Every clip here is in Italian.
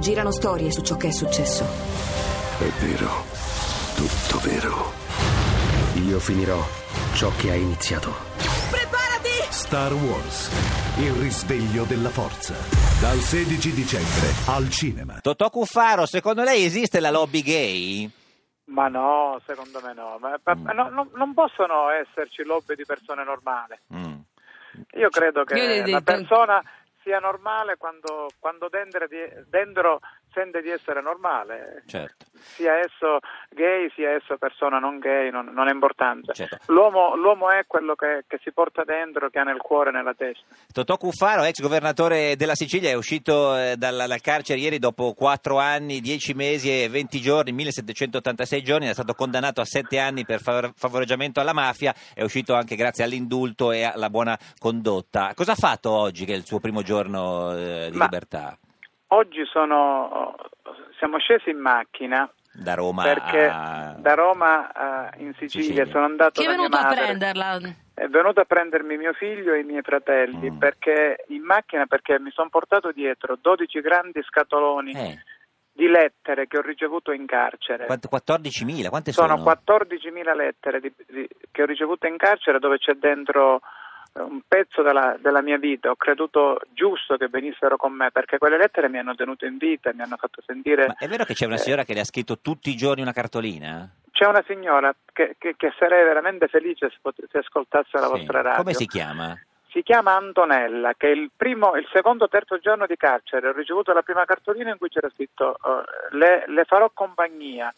Girano storie su ciò che è successo. È vero, tutto vero. Io finirò ciò che ha iniziato. Preparati! Star Wars, il risveglio della forza. Dal 16 dicembre al cinema. Totò Cuffaro, secondo lei esiste la lobby gay? Ma no, secondo me no. Ma- ma- no- no- non possono esserci lobby di persone normali. Mm. Io credo che di- persona sia normale quando, quando dentro sente di essere normale. Certo. Sia esso gay, sia esso persona non gay, non, non è importante. Certo. L'uomo, l'uomo è quello che, che si porta dentro, che ha nel cuore e nella testa. Totò Cuffaro, ex governatore della Sicilia, è uscito eh, dal, dal carcere ieri dopo 4 anni, 10 mesi e 20 giorni, 1786 giorni, è stato condannato a 7 anni per favor- favoreggiamento alla mafia, è uscito anche grazie all'indulto e alla buona condotta. Cosa ha fatto oggi che è il suo primo giorno eh, di Ma- libertà? Oggi sono, siamo scesi in macchina Da Roma perché a... da Roma eh, in Sicilia, Sicilia. sono andato Chi è da mia venuto a madre. prenderla? È venuto a prendermi mio figlio e i miei fratelli Mm. perché in macchina perché mi sono portato dietro 12 grandi scatoloni Eh, di lettere che ho ricevuto in carcere. quant- 14.000, quante sono? Sono 14.000 lettere di- di- che ho ricevuto in carcere dove c'è dentro un pezzo della, della mia vita. Ho creduto giusto che venissero con me perché quelle lettere mi hanno tenuto in vita, mi hanno fatto sentire... Ma è vero che c'è una Eh. signora che le ha scritto tutti i giorni una cartolina? C'è una signora che, che- che sarei veramente felice se, pot- se ascoltasse la Sì. vostra radio. Come si chiama? Si chiama Antonella, che il primo, il secondo o terzo giorno di carcere. Ho ricevuto la prima cartolina in cui c'era scritto eh, le, le farò compagnia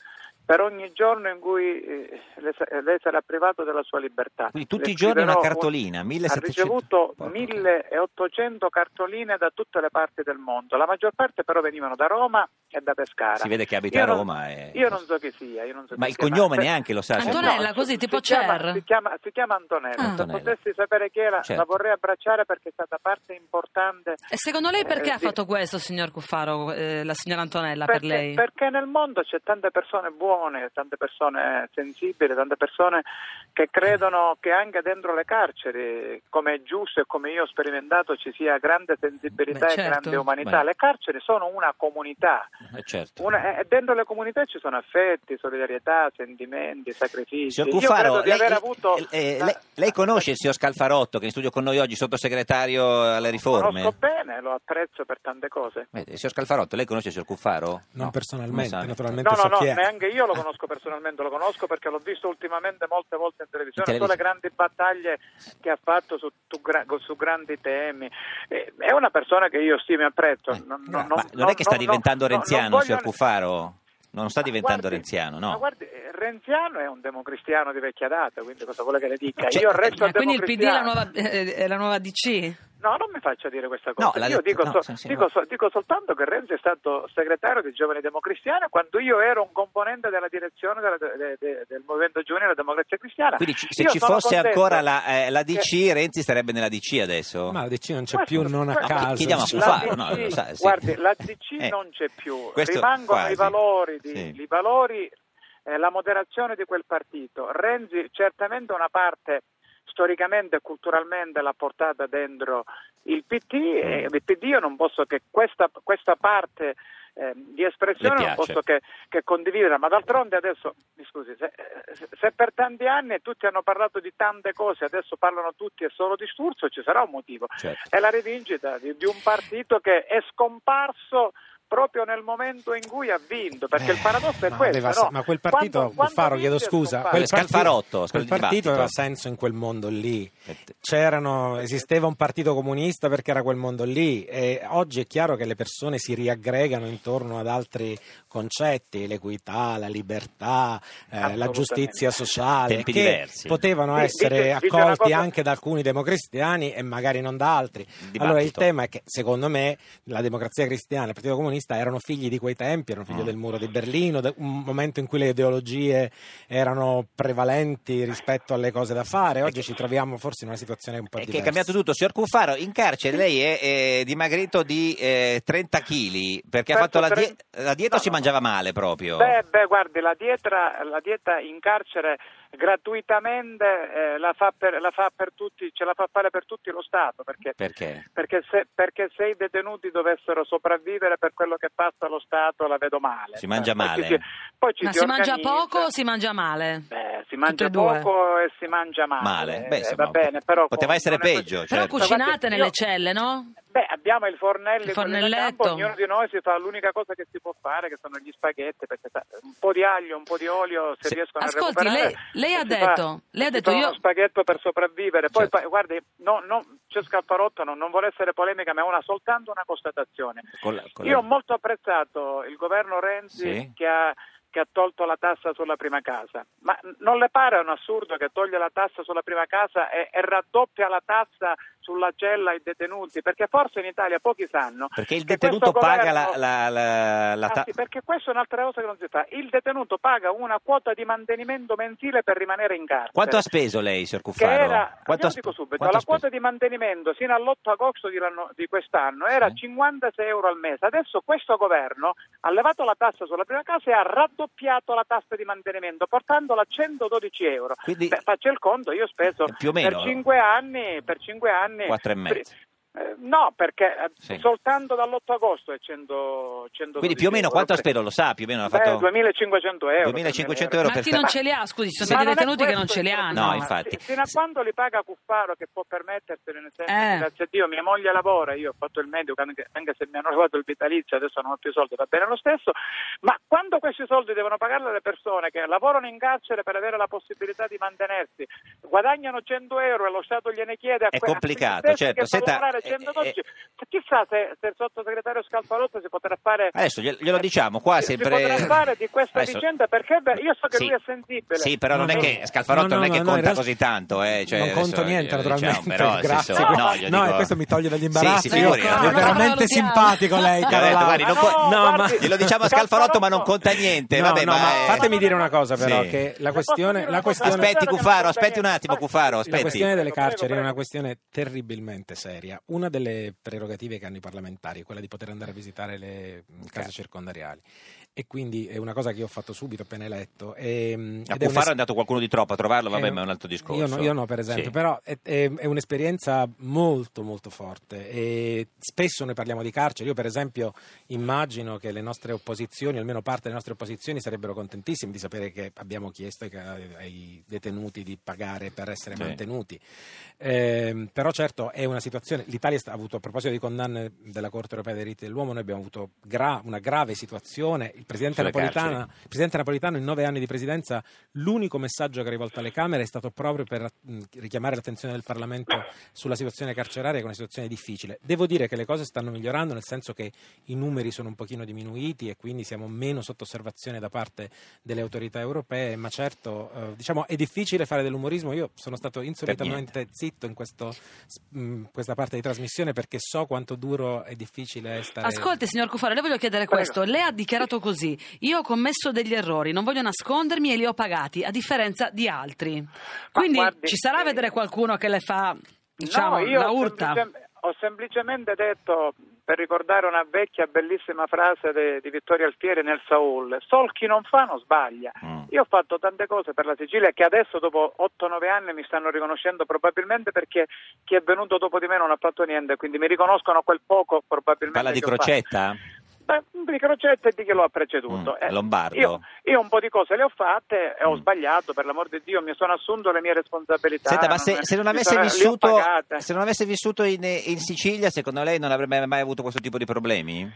per ogni giorno in cui eh, le sa- lei sarà privato della sua libertà. Quindi tutti Le i giorni una cartolina, Ha 1700... ricevuto Porca 1800 cartoline da tutte le parti del mondo. La maggior parte però venivano da Roma e da Pescara. Si vede che abita Io a non- Roma e- Io non so chi sia. io non so Ma chi il cognome per- neanche lo sa. cioè- Antonella, così, si tipo Cher? Si chiama, si chiama Antonella. Ah. Se Antonella. potessi sapere chi era, Certo. la vorrei abbracciare perché è stata parte importante. E secondo lei perché Eh, ha sì. fatto questo, signor Cuffaro, eh, la signora Antonella, per Perché, lei? perché nel mondo c'è tante persone buone, tante persone sensibili, tante persone che credono che anche dentro le carceri, come è giusto e come io ho sperimentato, ci sia grande sensibilità Beh, e certo. grande umanità. Beh. Le carceri sono una comunità. Eh, certo. Una- e dentro le comunità ci sono affetti, solidarietà, sentimenti, sacrifici. Signor Cuffaro, lei, avuto eh, eh, lei- lei conosce il signor Scalfarotto che è in studio con noi oggi, sottosegretario alle riforme? Conosco bene, lo apprezzo per tante cose. Vede, signor Scalfarotto, lei conosce il signor Cuffaro? Non No, personalmente, non naturalmente No, no, so no, chi è. neanche io lo conosco personalmente, lo conosco perché l'ho visto ultimamente molte volte in televisione, In sulle televisione. grandi battaglie che ha fatto su, su gra- su grandi temi. Eh, è una persona che io stimo e apprezzo. Eh, Non, ma non è che sta diventando renziano, signor Cuffaro? Non sta diventando guardi, renziano, Ma no? guardi, Renziano è un democristiano di vecchia data, quindi cosa vuole che le dica? Cioè, io resto Eh, quindi il PD è la nuova, eh, è la nuova DC? No, non mi faccia dire questa cosa. No, io detto- dico, no, so- dico no. so- dico soltanto che Renzi è stato segretario dei Giovani Democristiani quando io ero un componente della direzione della- de- de- del Movimento Giovane della Democrazia Cristiana. Quindi ci- se Io ci fosse ancora la, eh, la DC, che- Renzi starebbe nella DC adesso? Ma la DC non c'è Ma più, non a caso. chiediamo a La no, sa, sì. Guardi, la DC Eh, non c'è più, rimangono quasi. i valori, di- Sì. i valori eh, la moderazione di quel partito. Renzi certamente una parte storicamente e culturalmente l'ha portata dentro il PD e Mm. il PD io non posso che questa, questa parte eh, di espressione non posso che, che condividere, ma d'altronde adesso, mi scusi, se, se per tanti anni tutti hanno parlato di tante cose, adesso parlano tutti e solo di Sturzo, ci sarà un motivo. Certo. È la rivincita di, di un partito che è scomparso proprio nel momento in cui ha vinto, perché il paradosso è Ma, questo. aveva no? ma quel partito, Quando- quando Cuffaro, chiedo scusa, quel Scalfarotto, partito, quel partito aveva senso in quel mondo lì. Eh, C'erano, esisteva un partito comunista perché era quel mondo lì e oggi è chiaro che le persone si riaggregano intorno ad altri concetti, l'equità, la libertà, eh, la giustizia sociale, Tempi che diversi. potevano Sì, essere dice- dice accolti cosa- anche da alcuni democristiani e magari non da altri. Allora il tema è che secondo me la democrazia cristiana e il partito comunista erano figli di quei tempi, erano figli Mm. del muro di Berlino, de- un momento in cui le ideologie erano prevalenti rispetto alle cose da fare. Oggi ci troviamo forse in una situazione un po' È che diversa. è cambiato tutto. Signor Cuffaro, in carcere lei è eh, dimagrito di eh, 30 kg perché ha fatto la, die- la dieta o no, si mangiava male proprio? Beh, beh, guardi, la dieta, la dieta in carcere gratuitamente eh, la, fa per, la fa per tutti, ce la fa fare per tutti lo Stato, perché, Perché? perché se, perché se i detenuti dovessero sopravvivere per quello che passa lo Stato la vedo male. Si mangia Eh, poi ci male. si- poi ci Ma si si mangia organizza. poco o si mangia male? Beh, si mangia poco e si mangia male. Male. Beh, Eh, insomma, va bene, però poteva essere peggio, così. Però certo. cucinate nelle io- celle, no? Beh, abbiamo il fornello, Il fornelletto. campo, ognuno di noi si fa l'unica cosa che si può fare, che sono gli spaghetti, perché un po' di aglio, un po' di olio, se Sì. riescono Ascolti, a recuperare. lei- lei ha detto- fa- lei ha detto io- uno spaghetto per sopravvivere. Poi, Certo. pa- guardi, no, no, c'è Scalfarotto, no, non vuole essere polemica, ma è una, soltanto una constatazione. Con la- con la- Io ho molto apprezzato il governo Renzi Sì. che ha che ha tolto la tassa sulla prima casa. Ma non le pare un assurdo che toglie la tassa sulla prima casa e, e raddoppia la tassa sulla cella ai detenuti? Perché forse in Italia pochi sanno Perché il detenuto paga governo- la, la, la, la Ah, ta- sì, perché questa è un'altra cosa che non si fa. Il detenuto paga una quota di mantenimento mensile per rimanere in carcere. Quanto ha speso lei, signor Cuffaro? era, Quanto io sp- subito, quanto la quota di mantenimento fino all'8 agosto di, di quest'anno era Sì. 56 euro al mese. Adesso questo governo ha levato la tassa sulla prima casa e ha raddoppiato la tassa di mantenimento, portandola a 112 euro. Quindi- Beh, faccio il conto, io ho speso meno. per 5 anni, per 5 anni Quattro e mezzo. Eh, no, perché eh, Sì. soltanto dall'8 agosto è 100, 112 Quindi più o meno euro. quanto ha speso? Lo sa, più o meno ha Beh, fatto 2500 euro. 2500 euro Ma per chi sta- non ce li ha? Scusi, sono dei detenuti che non ce li hanno. No, infatti. Fi- Fino a quando li paga Cuffaro che può permettersene, nel senso, Eh. grazie a Dio, mia moglie lavora, io ho fatto il medico anche, anche se mi hanno rubato il vitalizio, adesso non ho più soldi, va bene lo stesso, ma quando questi soldi devono pagarle le persone che lavorano in carcere per avere la possibilità di mantenersi, guadagnano 100 euro e lo Stato gliene chiede a È complicato, certo. Senta, lavorare eh, 112, chissà se, se il sottosegretario Scalfarotto si potrà fare... Adesso glielo glielo diciamo qua si sempre potrà fare di questa Adesso- vicenda perché beh, io so che Sì. lui è sensibile. Sì, però non No, è no. che Scalfarotto No, no, non è che conta così tanto, eh, cioè, non adesso conto niente, glielo naturalmente. diciamo, però, grazie. senso, no, dico- e questo mi toglie dagli imbarazzi. Sì, si Io- figuri, è no, veramente no, simpatico lei, Gli ho Carola. detto, guardi, non No, co- No, ma- guardi, glielo diciamo a Scalfarotto, ma non conta niente. Vabbè, ma, eh, fatemi dire una cosa però, Sì. che la questione, Aspetti Cuffaro, conta aspetti un attimo Vai. Cuffaro, la questione delle carceri è una questione terribilmente seria. Una delle prerogative che hanno i parlamentari è quella di poter andare a visitare le mh, case circondariali. E quindi è una cosa che io ho fatto subito appena eletto. E, mh, A Cuffaro è un'es- andato qualcuno di troppo a trovarlo, vabbè, eh, ma è un altro discorso. Io no, io no, per esempio, Sì. però è, è- è un'esperienza molto molto forte e spesso noi parliamo di carcere. Io per esempio immagino che le nostre opposizioni, almeno parte delle nostre opposizioni, sarebbero contentissime di sapere che abbiamo chiesto ai, ai detenuti di pagare per essere Sì. mantenuti. Ehm, però certo è una situazione, l'Italia ha avuto a proposito di condanne della Corte europea dei diritti dell'uomo, noi abbiamo avuto gra- una grave situazione, il Presidente il Presidente Napolitano in nove anni di presidenza l'unico messaggio che ha rivolto alle Camere è stato proprio per richiamare l'attenzione del Parlamento sulla situazione carceraria che è una situazione difficile. Devo dire che le cose stanno migliorando nel senso che i numeri sono un pochino diminuiti e quindi siamo meno sotto osservazione da parte delle autorità europee, ma certo eh, diciamo, è difficile fare dell'umorismo. Io sono stato insolitamente zitto in questo, mh, questa parte di trasmissione perché so quanto duro e difficile è stare... Ascolti, signor Cuffaro, le voglio chiedere Prego. questo. Lei ha dichiarato così: Io ho commesso degli errori, non voglio nascondermi e li ho pagati, a differenza di altri. Quindi guardi, ci sarà a eh, vedere qualcuno che le fa, diciamo, no, io la ho, urta. semplice- ho semplicemente detto, per ricordare una vecchia bellissima frase de- di Vittorio Alfieri nel Saul, sol chi non fa non sbaglia. Mm. Io ho fatto tante cose per la Sicilia che adesso dopo 8-9 anni mi stanno riconoscendo probabilmente perché chi è venuto dopo di me non ha fatto niente, quindi mi riconoscono quel poco probabilmente. Parla di ho fatto. Di Crocetta e di chi lo ha preceduto. Mm, Lombardo. Io, io un po' di cose le ho fatte e ho Mm. sbagliato, per l'amor di Dio, mi sono assunto le mie responsabilità. Senta, ma se, se non avesse sono- vissuto, se non avesse vissuto in, in Sicilia, secondo lei non avrebbe mai avuto questo tipo di problemi?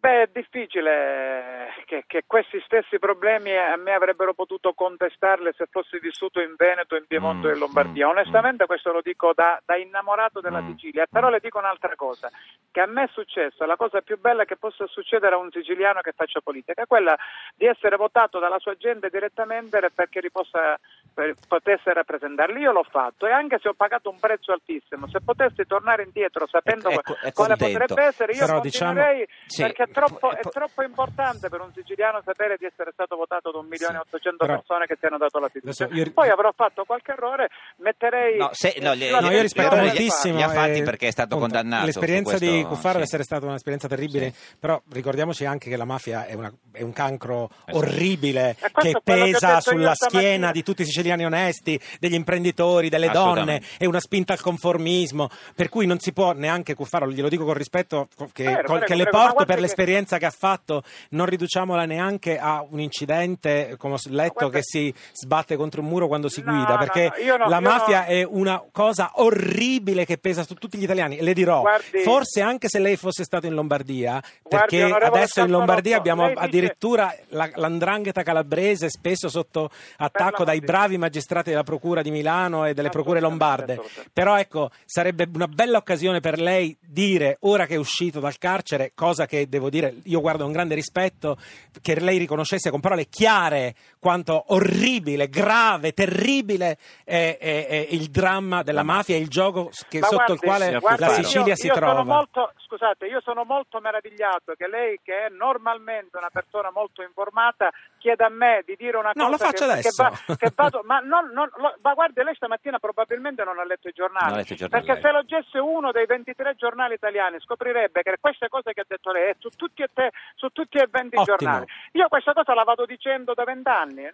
Beh, è difficile che, che questi stessi problemi a me avrebbero potuto contestarle se fossi vissuto in Veneto, in Piemonte Mm, e in Lombardia. mm, Onestamente questo lo dico da, da innamorato della Mm, Sicilia, però mm. le dico un'altra cosa, che a me è successo, la cosa più bella che possa succedere a un siciliano che faccia politica, è quella di essere votato dalla sua gente direttamente perché ripossa, per- potesse rappresentarli. Io l'ho fatto e anche se ho pagato un prezzo altissimo, se potessi tornare indietro sapendo Ecco, è co- è quale potrebbe essere, io Però diciamo- continuerei Sì. perché troppo, e è troppo importante per un siciliano sapere di essere stato votato da un milione e Sì, 800 però- persone che ti hanno dato la fiducia. Adesso io- Poi avrò fatto qualche errore, metterei... No, se- no, gli- la No, io rispetto moltissimo. Li ha fatti eh, perché è stato appunto, condannato L'esperienza questo, di Cuffaro sì. deve essere stata un'esperienza terribile, però ricordiamoci anche che la mafia è, una- è un cancro Eh sì. orribile E questo che è che pesa detto sulla schiena di tutti i siciliani onesti, degli imprenditori, delle donne, è una spinta al conformismo, per cui non si può neanche Cuffaro, glielo dico con rispetto, che, col- prego, che le porto per che- l'esperienza che ha fatto, non riduciamola neanche a un incidente, come ho letto, guarda- che si sbatte contro un muro quando si No, guida, perché no, no, la mafia è una cosa orribile che pesa su tutti gli italiani. E le dirò, Guardi- forse anche se lei fosse stato in Lombardia, Guardi, perché onorevole adesso in Lombardia abbiamo dice- addirittura la- l'andrangheta calabrese, spesso sotto attacco dai bravi magistrati della Procura di Milano e delle procure lombarde. Però ecco, sarebbe una bella occasione per lei dire, ora che è uscito dal carcere, cosa che devo dire, io guardo con grande rispetto, che lei riconoscesse con parole chiare quanto orribile, grave, terribile è, è- è il dramma della mafia e il gioco che- sotto il guardi, quale guardi, la io- Sicilia si io trova. Sono molto, scusate, io sono molto meravigliato che lei, che è normalmente una persona molto informata, chieda a me di dire una No, cosa lo faccio che, adesso. che va- che vado- ma, non- non- lo- ma guardi, lei stamattina probabilmente non ha letto i giornali. Non ha letto i giornali, Perché lei. se leggesse uno dei 23 giornali italiani scoprirebbe che queste cose che ha detto lei è su tutti e, te- su tutti e 20 Ottimo. giornali. Io questa cosa la vado dicendo da vent'anni, eh,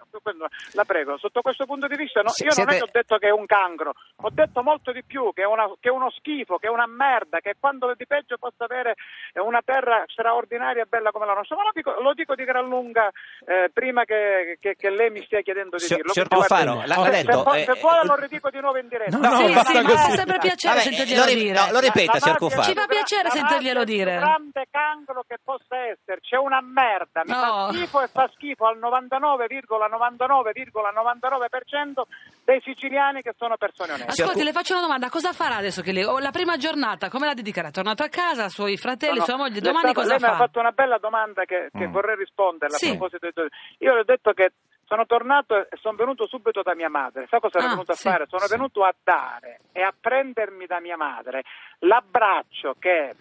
la prego, sotto questo punto di vista no, Si- io non è siete- che ho detto che è un cancro, ho detto molto di più, che è, una- che è uno schifo, che è una merda, che quando di peggio possa avere una terra straordinaria e bella come la nostra, ma lo dico, lo dico di gran lunga eh, prima che, che- che lei mi stia chiedendo di Signor- dirlo. signor guardi, l'ha- se- se, detto, può- eh, se vuole eh, lo ridico di nuovo in diretta. No, no, sì, sì, mi così. fa sempre piacere Vabbè, sentirglielo lo ri- dire. no, lo ripeta, signor Cuffaro. Ci fa piacere sentirglielo dire. grande cancro che possa essere, c'è una merda, mi No. fa schifo e fa schifo al 99,99,99% dei siciliani che sono persone oneste. Ascolti, Cu- le faccio una domanda, cosa farà adesso che lei... la prima giornata, come la dedicherà? È tornato a casa, suoi fratelli, No, no, sua moglie, domani stavo- cosa lei mi ha fa? fatto una bella domanda che, che Mm. vorrei rispondere Sì. a proposito di... Io le ho detto che sono tornato e sono venuto subito da mia madre. Sa cosa Ah, venuto a sì, fare? Sono sì. venuto a dare e a prendermi da mia madre l'abbraccio che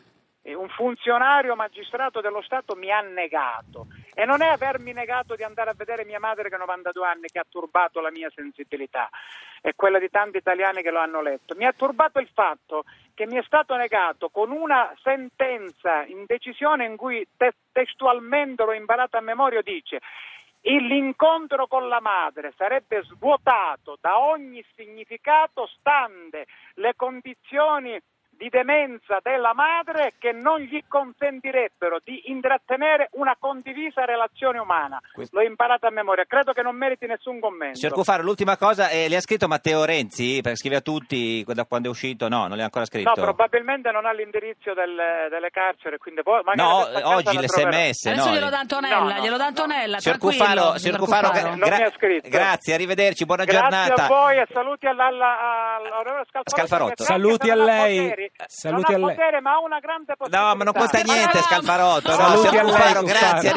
un funzionario magistrato dello Stato mi ha negato. E non è avermi negato di andare a vedere mia madre che ha 92 anni che ha turbato la mia sensibilità e quella di tanti italiani che lo hanno letto. Mi ha turbato il fatto che mi è stato negato con una sentenza in decisione in cui te- testualmente l'ho imparato a memoria dice L'incontro con la madre sarebbe svuotato da ogni significato stante le condizioni di demenza della madre che non gli consentirebbero di intrattenere una condivisa relazione umana. Questo- L'ho imparato a memoria, credo che non meriti nessun commento. Signor Cuffaro, l'ultima cosa, eh, le ha scritto Matteo Renzi? Perché scrive a tutti da quando è uscito? No, non le ha ancora scritto. No, probabilmente non ha l'indirizzo delle, delle carcere, quindi poi magari No, oggi l'SMS. Adesso no, glielo dà Antonella, No, no, glielo dà. Antonella, Signor tranquillo, Cuffaro, signor. Non mi ha scritto. grazie, arrivederci, buona Grazie giornata. a voi e saluti alla, alla, all'onorevole Scalfarotto. Scalfarotto. che sa Saluti a lei. Poteri, Saluti non a ha lei. potere, ma ha una grande possibilità. No, ma non conta niente, Scalfarotto. No, Saluti a lei, Cuffaro. grazie.